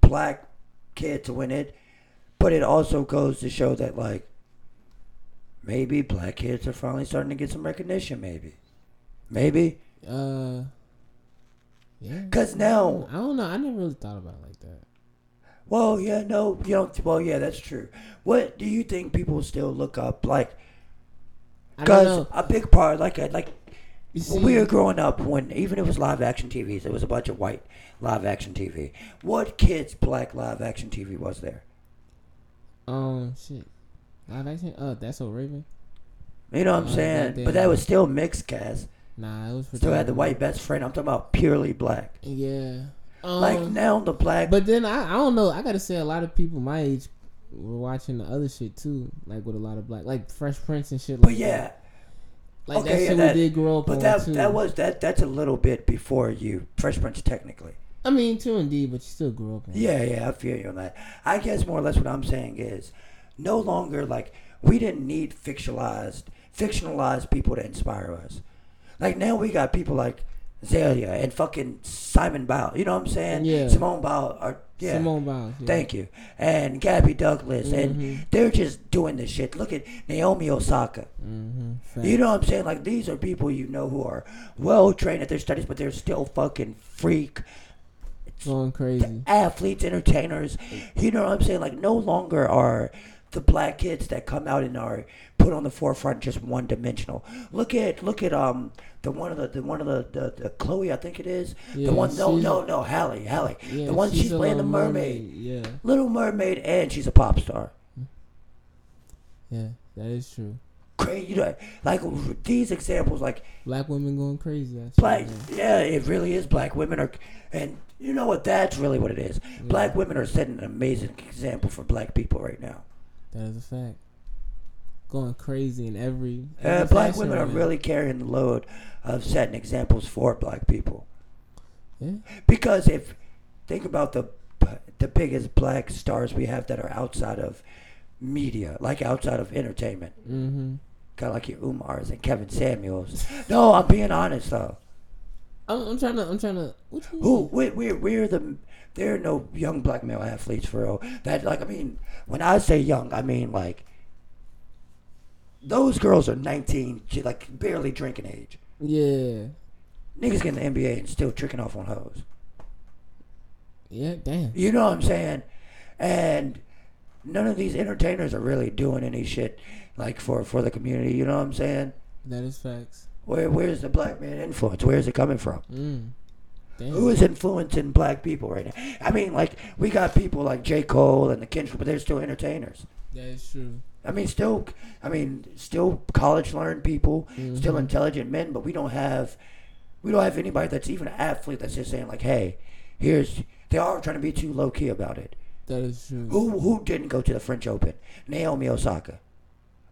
black kid to win it, but it also goes to show that like maybe black kids are finally starting to get some recognition. Maybe, maybe Uh, yeah. because now, I don't know. I never really thought about it like that. well, yeah, no, you don't. Well, yeah, that's true. What do you think people still look up like? Because a big part, like, like see, when we were growing up, when even if it was live action TVs, it was a bunch of white live action TV. What kids black live action TV was there? um, shit. Live action. Uh, that's so Raven. You know what I'm that saying? But that was still mixed cast. Nah, it was for Still had the white best friend. I'm talking about purely black. Yeah. Um, like now the black. But then I, I don't know. I gotta say, a lot of people my age were watching the other shit too, like with a lot of black, like Fresh Prince and shit. but yeah, that. like okay, that shit that- we did grow up but that too. that was that that's a little bit before you, Fresh Prince, technically. I mean, too indeed, but you still grew up. Yeah, yeah, I feel you on that. I guess more or less what I'm saying is, no longer like we didn't need fictionalized fictionalized people to inspire us. Like now we got people like Zaila and fucking Simon Bowell. You know what I'm saying? Yeah. Simone Bowell. Or, yeah. Simone Biles. Yeah. Thank you. And Gabby Douglas. Mhm. And they're just doing this shit. Look at Naomi Osaka. Mm-hmm. You know what I'm saying? Like, these are people you know who are well trained at their studies, but they're still fucking freak going crazy. athletes, entertainers. You know what I'm saying? Like, no longer are the black kids that come out and are put on the forefront just one dimensional. Look at look at um the one of the, the one of the, the, the Chloe I think it is Yeah, the one no no no Halle Halle Yeah, the one she's, a playing the little mermaid. Yeah, Little Mermaid and she's a pop star. yeah, that is true. Crazy, you know, like these examples, like Black women going crazy. Actually, black, yeah. yeah, it really is. Black women are, and you know what? That's really what it is. Black women are setting an amazing example for black people right now. That is a fact. Going crazy in every. Uh, black women are really carrying the load of setting examples for black people. Yeah. Because if think about the the biggest black stars we have that are outside of media, like outside of entertainment, Mm-hmm. kind of like your Umars and Kevin Samuels. no, I'm being honest though. I'm, I'm trying to. I'm trying to. Who we we're, we're the there are no young black male athletes for real. That like I mean, when I say young, I mean like those girls are 19, she- like barely drinking age. Yeah. Niggas get in the NBA and still tricking off on hoes. Yeah. Damn. You know what I'm saying? And none of these entertainers are really doing any shit like for for the community. You know what I'm saying? That is facts. Where where's the black man influence? Where's it coming from? Mm. Damn. Who is influencing black people right now? I mean, like we got people like J. Cole and the Kendrick, but they're still entertainers. That is true. I mean, still, I mean, still college learned people, still Mhm. intelligent men, but we don't have, we don't have anybody that's even an athlete that's just saying like, hey, here's. They are trying to be too low key about it. That is true. Who who didn't go to the French Open? Naomi Osaka.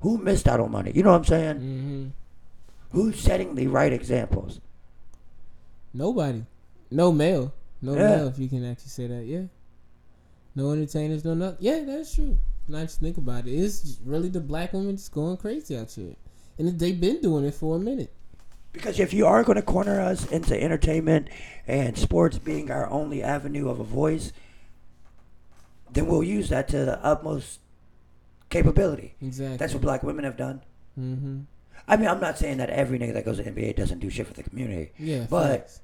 Who missed out on money? You know what I'm saying? Mm-hmm. Who's setting the right examples? Nobody. No male. No Yeah. male. If you can actually say that, yeah. No entertainers. No nothing. Yeah, that's true. Now just think about it. It's really the black women just going crazy out here, and they've been doing it for a minute. Because if you are going to corner us into entertainment and sports being our only avenue of a voice, then we'll use that to the utmost capability. Exactly. That's what black women have done. Mm-hmm. I mean, I'm not saying that every nigga that goes to NBA doesn't do shit for the community. Yeah. But- facts.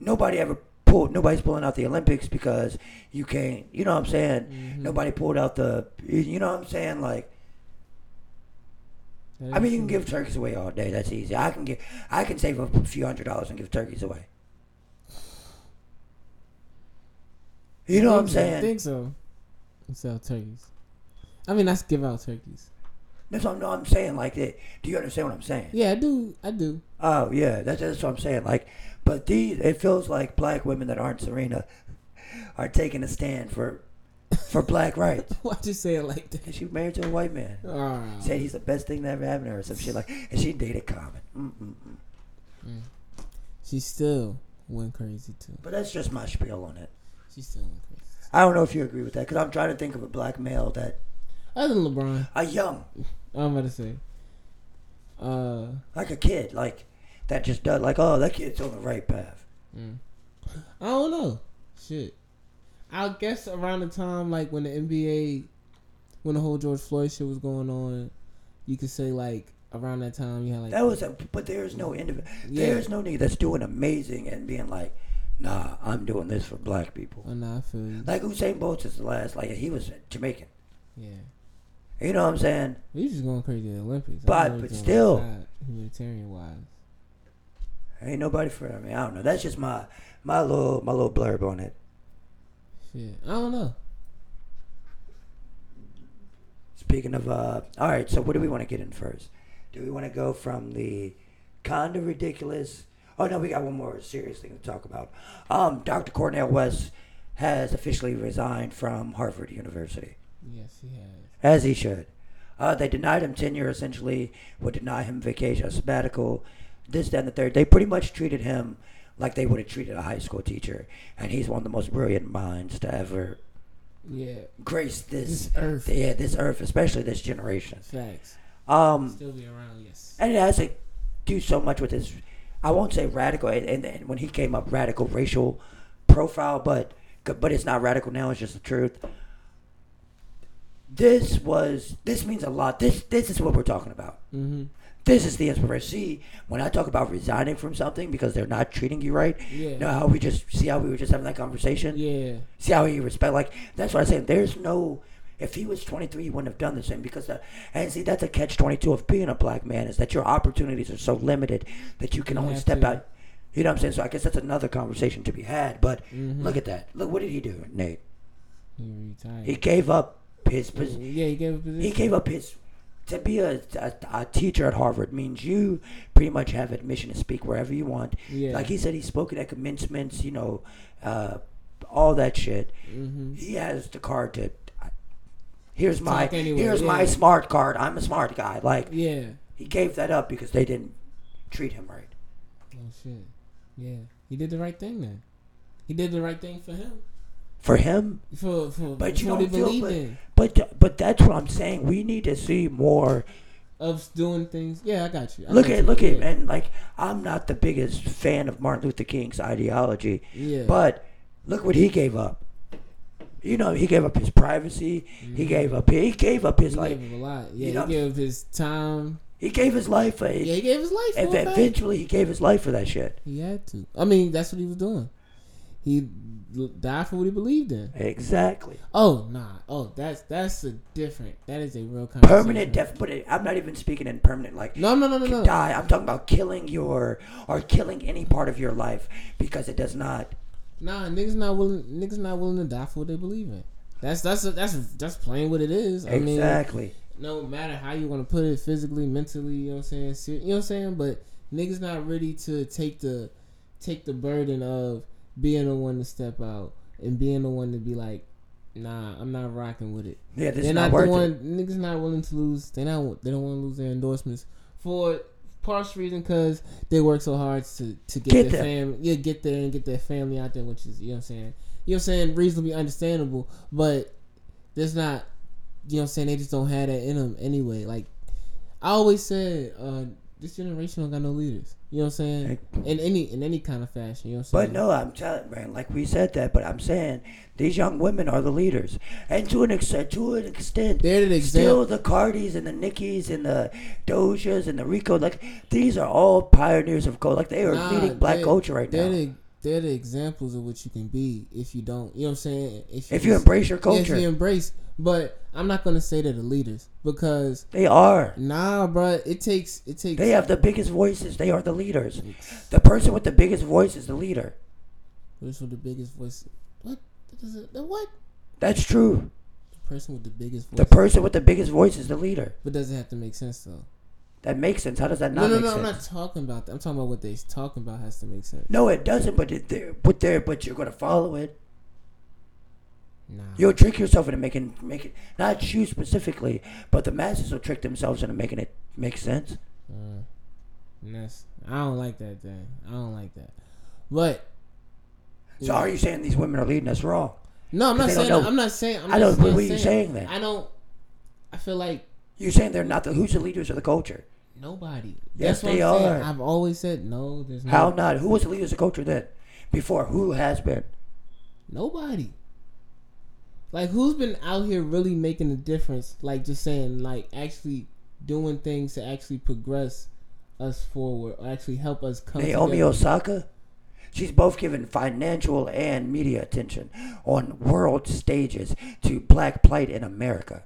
Nobody ever pulled, nobody's pulling out the Olympics because you can't, you know what I'm saying? Mhm. Nobody pulled out the, you know what I'm saying? Like, I mean, you can give turkeys away all day. That's easy. I can get, I can save a few hundred dollars and give turkeys away. You know what I'm saying? think so. Sell turkeys. I mean, let's give out turkeys. That's what I'm, no, I'm saying. Like, that. do you understand what I'm saying? Yeah, I do. I do. Oh yeah, that's that's what I'm saying. Like, but these, it feels like black women that aren't Serena are taking a stand for for black rights. Why'd you say it like that? And she married to a white man. Ah. Said he's the best thing that ever happened to her, or some shit like. And she dated Common. Mm-mm-mm. She still went crazy too. But that's just my spiel on it. She still went crazy. I don't know if you agree with that because I'm trying to think of a black male that Other than LeBron, A young, I'm about to say. Uh, like a kid, like that just does like oh that kid's on the right path. mm. I don't know. Shit. I guess around the time like when the NBA, when the whole George Floyd shit was going on, you could say like around that time you had like That was a but there's no end individual. Yeah. There's no nigga that's doing amazing and being like, nah, I'm doing this for black people. Oh, nah, I feel you. Like Usain Bolt is the last. Like he was Jamaican. Yeah. You know what I'm saying? He's just going crazy at the Olympics. But- but still. humanitarian wise. Ain't nobody for I mean I don't know. That's just my my little my little blurb on it. Shit, I don't know. Speaking of uh, all right. So what do we want to get in first? Do we want to go from the kind of ridiculous? Oh no, we got one more serious thing to talk about. Um, Dr. Cornel West has officially resigned from Harvard University. Yes, he has. as he should. Uh, they denied him tenure, essentially, would deny him vacation, a sabbatical, this, that, and the third. They pretty much treated him like they would have treated a high school teacher. And he's one of the most brilliant minds to ever Yeah, grace this, this earth. yeah, this earth, especially this generation. Facts. Um, Still be around. Yes. and it has to do so much with his, I won't say radical, and, and, and when he came up, radical racial profile, but but it's not radical now. It's just the truth. This was this means a lot. This this is what we're talking about. Mm-hmm. This is the inspiration. See, when I talk about resigning from something because they're not treating you right, Yeah. you know how we just see how we were just having that conversation. Yeah. See how he respect. Like that's what I'm saying. There's no. If he was 23, he wouldn't have done the same because the and see that's a catch 22 of being a black man is that your opportunities are so limited that you can You only step to- out. You know what I'm saying? So I guess that's another conversation to be had. But Mhm. look at that. Look what did he do, Nate? He retired. He gave up his pos- yeah, he gave a position. he gave up his to be a, a, a teacher at Harvard means you pretty much have admission to speak wherever you want. Yeah. Like he said, he spoke at commencements, you know, uh, all that shit. Mm-hmm. He has the card to. Here's my anyway, here's my smart card. I'm a smart guy. Like Yeah. he gave that up because they didn't treat him right. Oh shit. Yeah. He did the right thing then. He did the right thing for him. For him, For for, But you don't feel- but- in. but but that's what I'm saying. We need to see more. Of doing things. Yeah, I got you. I Look got at you. look at yeah. and like I'm not the biggest fan of Martin Luther King's ideology. Yeah. But look what he gave up. You know, he gave up his privacy. He mm-hmm. gave up. He gave up his he him a lot. Yeah, you know- he gave his time. He gave his life. For, Yeah, he gave his life. and For a fact. eventually, he gave his life for that shit. He had to. I mean, that's what he was doing. He died for what he believed in. Exactly. Oh nah. Oh, that's that's a different. That is a real. Permanent death. But it, I'm not even speaking in permanent like No, no, no, no, no. die. I'm talking about killing your or killing any part of your life because it does not. Nah, niggas not willing. Niggas not willing to die for what they believe in. That's that's that's that's plain what it is. I mean, exactly. no matter how you want to put it, physically, mentally, you know what I'm saying. You know what I'm saying. But niggas not ready to take the take the burden of being the one to step out and being the one to be like, nah, I'm not rocking with it. Yeah, this they're not, not, the one. it. Niggas not willing to lose. They not. They don't want to lose their endorsements for partial reason because they work so hard to to get, Get their family. Yeah, get there and get their family out there, which is you know what I'm saying. You know what I'm saying. Reasonably understandable, but there's not. You know what I'm saying. They just don't have that in them anyway. Like I always said, uh, this generation don't got no leaders. You know what I'm saying. In any in any kind of fashion. You know what I'm saying. But no, I'm telling man, like we said that, but I'm saying these young women are the leaders, and to an extent, to an extent, They're the still the Cardis and the Nickies and the Dojas and the Rico, like these are all pioneers of culture. Like they are Nah, leading black they- culture right they're now. The, they're the examples of what you can be if you don't. You know what I'm saying? if you just- embrace your culture, if you embrace. But I'm not gonna say they're the leaders because they are. nah, bro. It takes it takes. They have the biggest voices. They are the leaders. The person with the biggest voice is the leader. What's with the biggest voice? What? That the what? That's true. The person with the biggest voice. The person with the biggest voice is the leader. but does it have to make sense though? That makes sense. How does that No, not no, make no. sense? I'm not talking about that. I'm talking about what they're talking about has to make sense. No, it doesn't. But it, there, but there, but you're gonna follow it. Nah. You'll trick yourself into making make it not you specifically, but the masses will trick themselves into making it make sense. Uh, that's I don't like that thing. I don't like that. But So are you saying these women are leading us wrong? No, I'm not saying. know. I'm not saying. I'm I don't- what not are you saying then? I don't. I feel like You're saying they're not the who's the leaders of the culture? Nobody. Yes, That's what they I'm saying. are. I've always said no. There's no, How not? Who was the leaders of the culture then? Before who has been? Nobody. Like who's been out here really making a difference? Like just saying, like actually doing things to actually progress us forward, or actually help us come. Naomi together. Osaka. She's both given financial and media attention on world stages to black plight in America.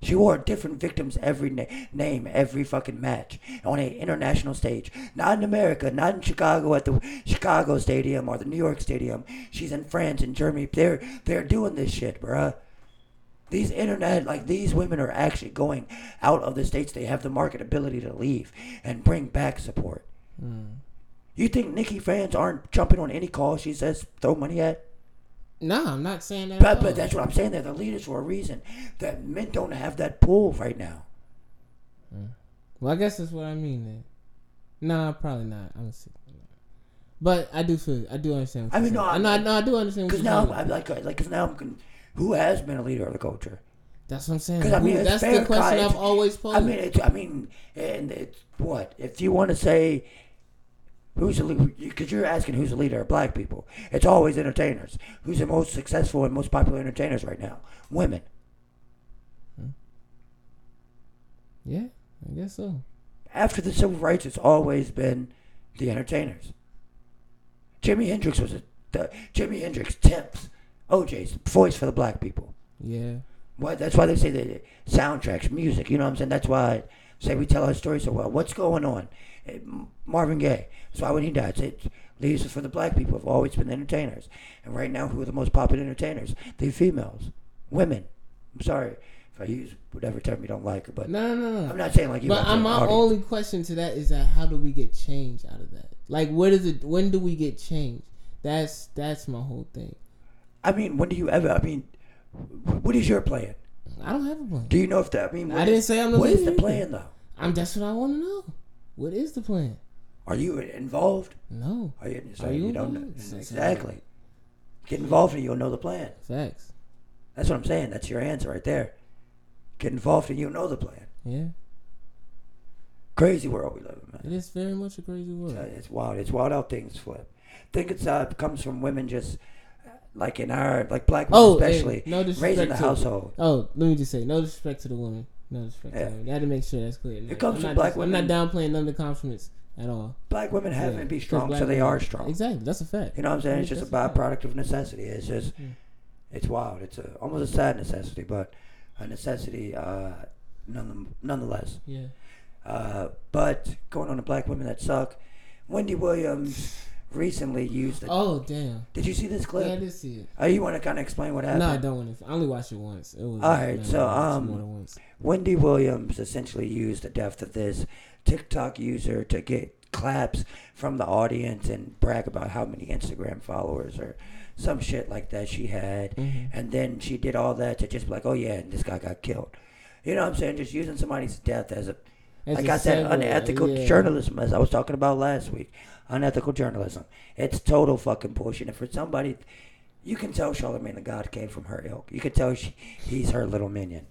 She wore different victims every na- name, every fucking match on an international stage. Not in America, not in Chicago at the Chicago Stadium or the New York Stadium. She's in France and Germany. They're they're doing this shit, bruh. These internet, like these women are actually going out of the states. They have the marketability to leave and bring back support. Hmm. You think Nicki fans aren't jumping on any call she says throw money at? Nah, I'm not saying that. But, but that's what I'm saying. They're the leaders for a reason. That men don't have that pull right now. Hmm. Well, I guess that's what I mean then. Nah, probably not. I'm sick. But I do feel, I do understand. I mean, no. I'm- no, no, I do understand. Because now. I'm like, like, because now I'm, who has been a leader of the culture? that's what I'm saying. 'cause I mean, Who- that's fair, the question I've always posed. I mean, it's, I mean, and it's what if you want to say who's the leader? Because you're asking who's the leader of black people. It's always entertainers. Who's the most successful and most popular entertainers right now? Women. Hmm. yeah, I guess so. after the civil rights, it's always been the entertainers. Jimi Hendrix was a, the Jimi Hendrix temps, O'Jays voice for the black people. Yeah, Why? That's why they say the uh, soundtracks, music. You know what I'm saying? That's why say we tell our story so well. What's going on? Eh, Marvin Gaye. That's why when he died, it leaves for the black people have always been entertainers. And right now, who are the most popular entertainers? The females, women. I'm sorry if I use whatever term you don't like, but no, no, no. I'm not saying like you. But I'm my saying only question to that is that how do we get change out of that? Like, what is it? When do we get change? That's that's my whole thing. I mean, when do you ever? I mean, what is your plan? I don't have a plan. Do you know if that? I mean, I didn't is- say I'm the What is the plan though? I'm that's what I want to know. What is the plan? Are you involved? No Are you? So Are you you don't know involved? So- so- exactly. Get involved and you'll know the plan. facts. That's what I'm saying. That's your answer right there. Get involved and you'll know the plan. Yeah, Crazy world we live in, it man. is very much a crazy world. It's wild. It's wild how things flip. think it's uh comes from women just like in our like black women Oh, hey, especially no raising the to- household. Oh, let me just say, no disrespect to the woman. No disrespect Yeah. to the woman. I had to make sure that's clear. It comes I'm from black just- I'm not downplaying none of the compliments at all. Black women have Yeah, to be strong, so they women- are strong. Exactly, that's a fact. You know what I'm saying? It's just a byproduct of necessity. It's just, Mm. it's wild. It's a, almost a sad necessity, but a necessity uh, none, nonetheless. Yeah. Uh, but going on to black women that suck, Wendy Williams recently used. The, Oh damn. Did you see this clip? Yeah, I did see it. Oh, you want to kind of explain what happened? No, I don't want to. I only watched it once. It was. All right, so, I watched it um, more than once. Wendy Williams essentially used the death of this TikTok user to get claps from the audience and brag about how many Instagram followers or some shit like that she had. Mhm. And then she did all that to just be like, oh yeah, and this guy got killed. You know what I'm saying? Just using somebody's death as a, As like a I said, unethical yeah. journalism, as I was talking about last week. Unethical journalism. It's total fucking bullshit. And for somebody, you can tell Charlemagne the God came from her ilk. You can tell she, he's her little minion.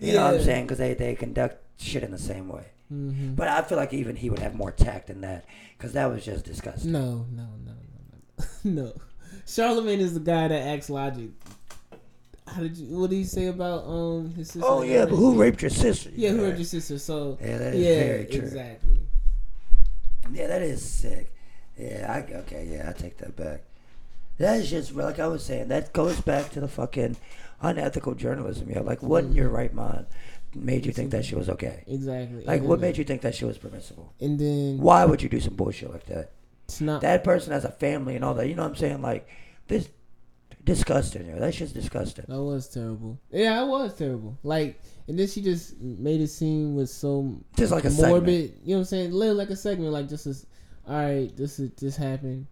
You know what I'm saying? Because they, they conduct shit in the same way. Mhm. But I feel like even he would have more tact than that. Because that was just disgusting. No, no, no, no, no. no. Charlemagne is the guy that acts logic. How did you? What did he say about um his sister? Oh, yeah, but who raped your sister? Yeah, who raped your sister? So Yeah, that is yeah, very true. exactly. Yeah, that is sick. Yeah, I okay. Yeah, I take that back. That is just like I was saying. That goes back to the fucking unethical journalism. Yeah, like what in your mm-hmm. right mind made you think that shit was okay? Exactly. Like what made you think that shit was permissible? And then Why would you do some bullshit like that? it's not. That person has a family and all that. You know what I'm saying? Like this, disgusting. Yeah, that's just disgusting. That was terrible. Yeah, it was terrible. Like, and then she just made it seem was so Just like a morbid. segment. You know what I'm saying? Little like a segment, like just as, all right, this is this happened.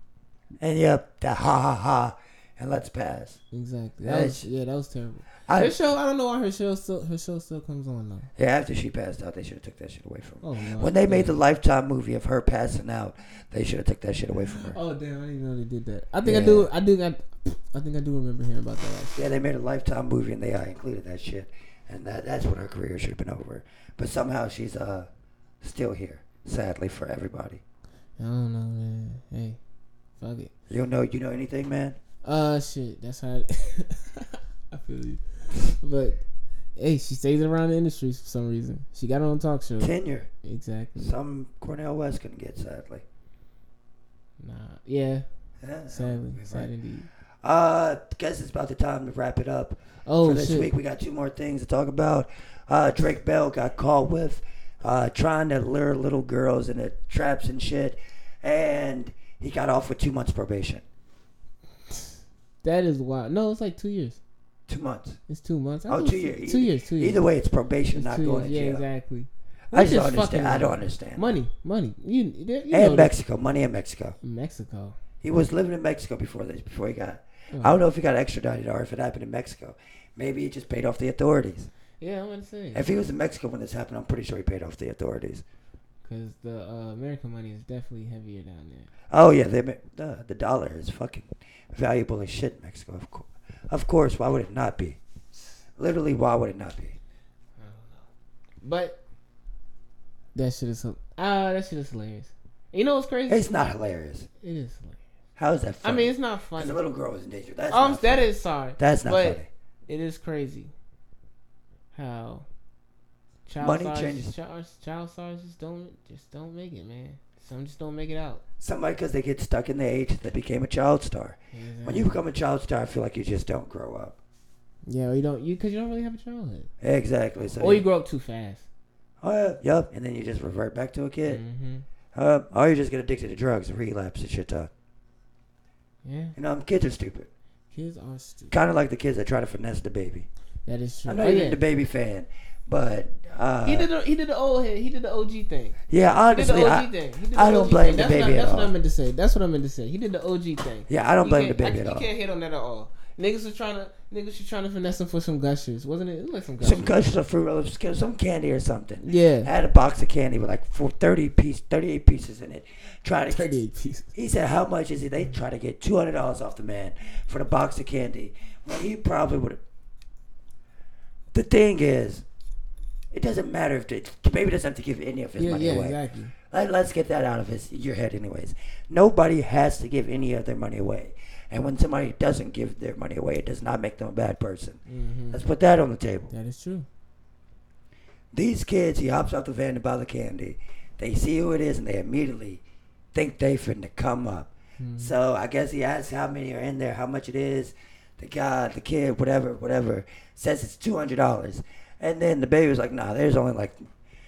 And yep, the ha ha ha, and let's pass. Exactly. That was, yeah, that was terrible. I, her show, I don't know why her show still her show still comes on though. yeah, after she passed out, they should have took that shit away from her. Oh no. When they made the Lifetime movie of her passing out, they should have took that shit away from her. Oh damn! I didn't even know they did that. I think I do. I do. I, I think I do remember hearing about that. Actually. Yeah, they made a Lifetime movie and they uh, included that shit, and that that's when her career should have been over. But somehow she's uh still here, sadly for everybody. I don't know, man. Hey, fuck it. You don't know you know anything, man? Uh, shit. That's how. I feel you. But hey, she stays around the industry for some reason. She got her own talk show. Tenure. Exactly. Some Cornel West couldn't get, sadly. Nah. Yeah. Yeah. Sadly. Right. Sad indeed. Uh, guess it's about the time to wrap it up Oh for this shit. week. We got two more things to talk about. Uh, Drake Bell got caught with uh, trying to lure little girls into traps and shit, and he got off with two months probation. That is wild. No, it's like two years. Two months. It's two months. I Oh, two years. Two years. Two years. Either way, it's probation, It's not going years. to Yeah, jail. exactly. I Which just don't understand. I don't understand. Money, money. You, you and Mexico, money in Mexico. Mexico. He was living in Mexico before this. Before he got, Oh. I don't know if he got extradited or if it happened in Mexico. Maybe he just paid off the authorities. Yeah, I'm gonna say If he was in Mexico when this happened, I'm pretty sure he paid off the authorities. because the uh, American money is definitely heavier down there. Oh yeah, they, ma- the the dollar is fucking valuable as shit in Mexico. Of course, of course. Why would it not be? Literally, why would it not be? I don't know. But that shit is ah, that shit is hilarious. You know what's crazy? It's not hilarious. It is hilarious. How is that funny? I mean, it's not funny. the little girl was in danger. That's Um, not that is sorry. That's not but funny. It is crazy how child Money stars, changes. Child, child stars just don't just don't make it, man. Some just don't make it out. Somebody because they get stuck in the age that became a child star. When you become a child star, I feel like you just don't grow up. yeah, you don't you because you don't really have a childhood, Exactly. So or you grow up too fast. Oh yeah, yep. And then you just revert back to a kid. hmm Uh, or you just get addicted to drugs and relapse and shit. Uh, Yeah, you know, um, kids are stupid. kids are stupid. Kind of like the kids that try to finesse DaBaby. That is true. I know Oh, you're yeah. DaBaby fan, but uh, He did the he did the old head. He did the OG thing. yeah, He did the honestly, I, thing. He did the I don't blame thing. the That's baby What I, at that's what I meant to say. That's what I meant to say. He did the OG thing. yeah, I don't You blame DaBaby I, at you all. can't hit on that at all. Niggas are trying to niggas was trying to finesse him for some gushers, wasn't it? It was like some gushers. Some gushers of fruit roll-ups, some candy or something. Yeah. I yeah, had a box of candy with like four, 30 piece, 38 pieces in it. Trying to thirty-eight pieces. He said, "How much is it?" They try to get two hundred dollars off the man for the box of candy. Well, he probably would have. The thing is, it doesn't matter if the, DaBaby doesn't have to give any of his Yeah, money yeah, away. exactly. Let, let's get that out of his your head, anyways. Nobody has to give any of their money away, and when somebody doesn't give their money away, it does not make them a bad person. hmm Let's put that on the table. That is true. These kids, he hops out the van to buy the candy. They see who it is, and they immediately think they finna come up. Mhm. So I guess he asks how many are in there, how much it is. The guy, the kid, whatever, whatever, says it's two hundred dollars, and then DaBaby was like, "Nah, there's only like."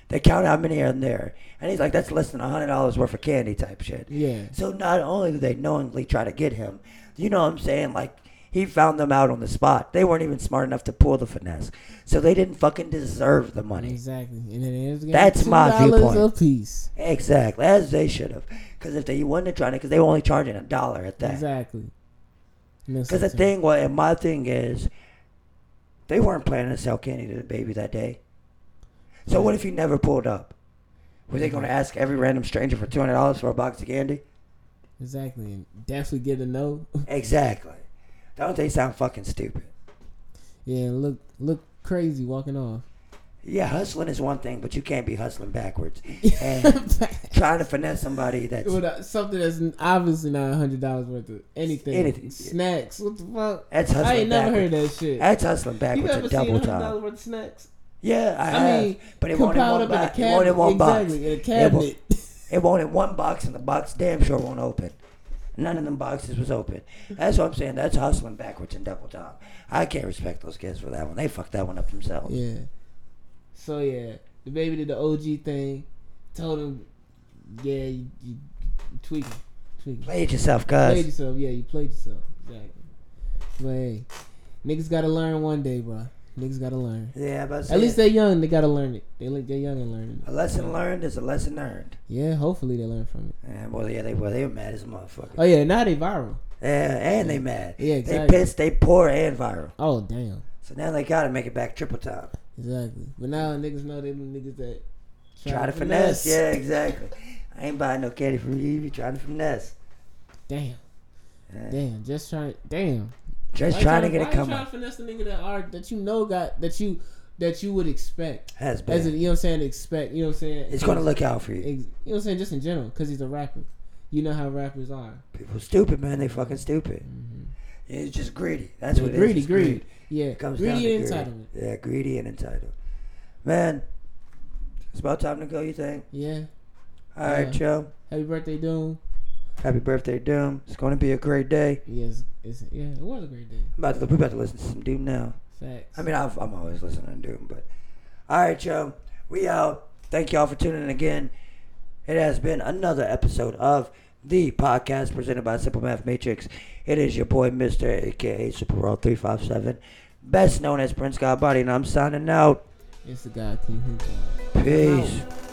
They count how many are in there, and he's like, "That's less than hundred dollars worth of candy," type shit. Yeah. So not only do they knowingly try to get him, you know what I'm saying? Like he found them out on the spot. They weren't even smart enough to pull the finesse, so they didn't fucking deserve the money. Exactly. And it is That's my $2 viewpoint. a piece. Exactly, as they should have. Because if they wouldn't have tried it, because they were only charging a dollar at that. Exactly. Because the thing was, and my thing is, they weren't planning to sell candy to DaBaby that day. So what if he never pulled up? Were they going to ask every random stranger for two hundred dollars for a box of candy? Exactly. And definitely get a no. Exactly. Don't they sound fucking stupid? yeah, look look crazy walking off. Yeah, hustling is one thing, but you can't be hustling backwards and trying to finesse somebody that's something that's obviously not a hundred dollars worth of anything. Anything. Snacks. What the fuck? that's hustling I ain't never backwards. heard that shit. That's hustling You backwards a seen double hundred time. dollars worth of snacks? Yeah, I, I have, mean, but it won't compiled one up in a box. It won't cabinet. one box. exactly, in a It won't- cabinet. It won't in one box, and the box damn sure won't open. None of them boxes was open. That's what I'm saying. That's hustling backwards and double time. I can't respect those kids for that one. They fucked that one up themselves. Yeah. So yeah, DaBaby did the OG thing. Told him, yeah, you, you tweaking, tweaking. Play it yourself, cuz. Played yourself. Yeah, you played yourself. Exactly. But hey, niggas gotta learn one day, bro. Niggas gotta learn. Yeah, but At least they're young. They gotta learn it. They look. They're young and learning. a lesson learned is a lesson earned. Yeah, hopefully they learn from it. Yeah, well, yeah, they well, they were mad as a motherfucker. Oh yeah, now they viral. Yeah, and they mad. Yeah, exactly. They pissed, they poor and viral. Oh damn. So now they gotta make it back triple time. Exactly. But now niggas know they niggas that Try to finesse. Yeah, exactly. I ain't buying no candy from you. You trying to finesse. Damn. Yeah. Damn. Just trying. Damn. Just Why trying to get why you come trying to finesse the nigga that are that you know got that you that you would expect Has as a, been. you know what I'm saying expect you know what I'm saying It's gonna look out for you. Ex- you know what I'm saying just in general because he's a rapper. You know how rappers are. People stupid, man. They fucking stupid. Mm-hmm. It's just greedy. That's what it is. greedy, It's greedy. Yeah, It comes down greedy to and greed. entitlement. Yeah, greedy and entitled. Man, it's about time to go. You think? Yeah. All right, Yeah. Joe. Happy birthday, Doom. Happy birthday, Doom. It's going to be a great day. Yes, it's, yeah, it was a great day. I'm about to, we about to listen to some Doom now. Facts. I mean, I've, I'm always listening to Doom, but all right, Joe. We out. Thank y'all for tuning in again. It has been another episode of the podcast presented by Simple Math Matrix. It is your boy, Mister, aka Super Raw Five Seven, best known as Prince God Body, and I'm signing out. it's the guy King Hookah. Peace.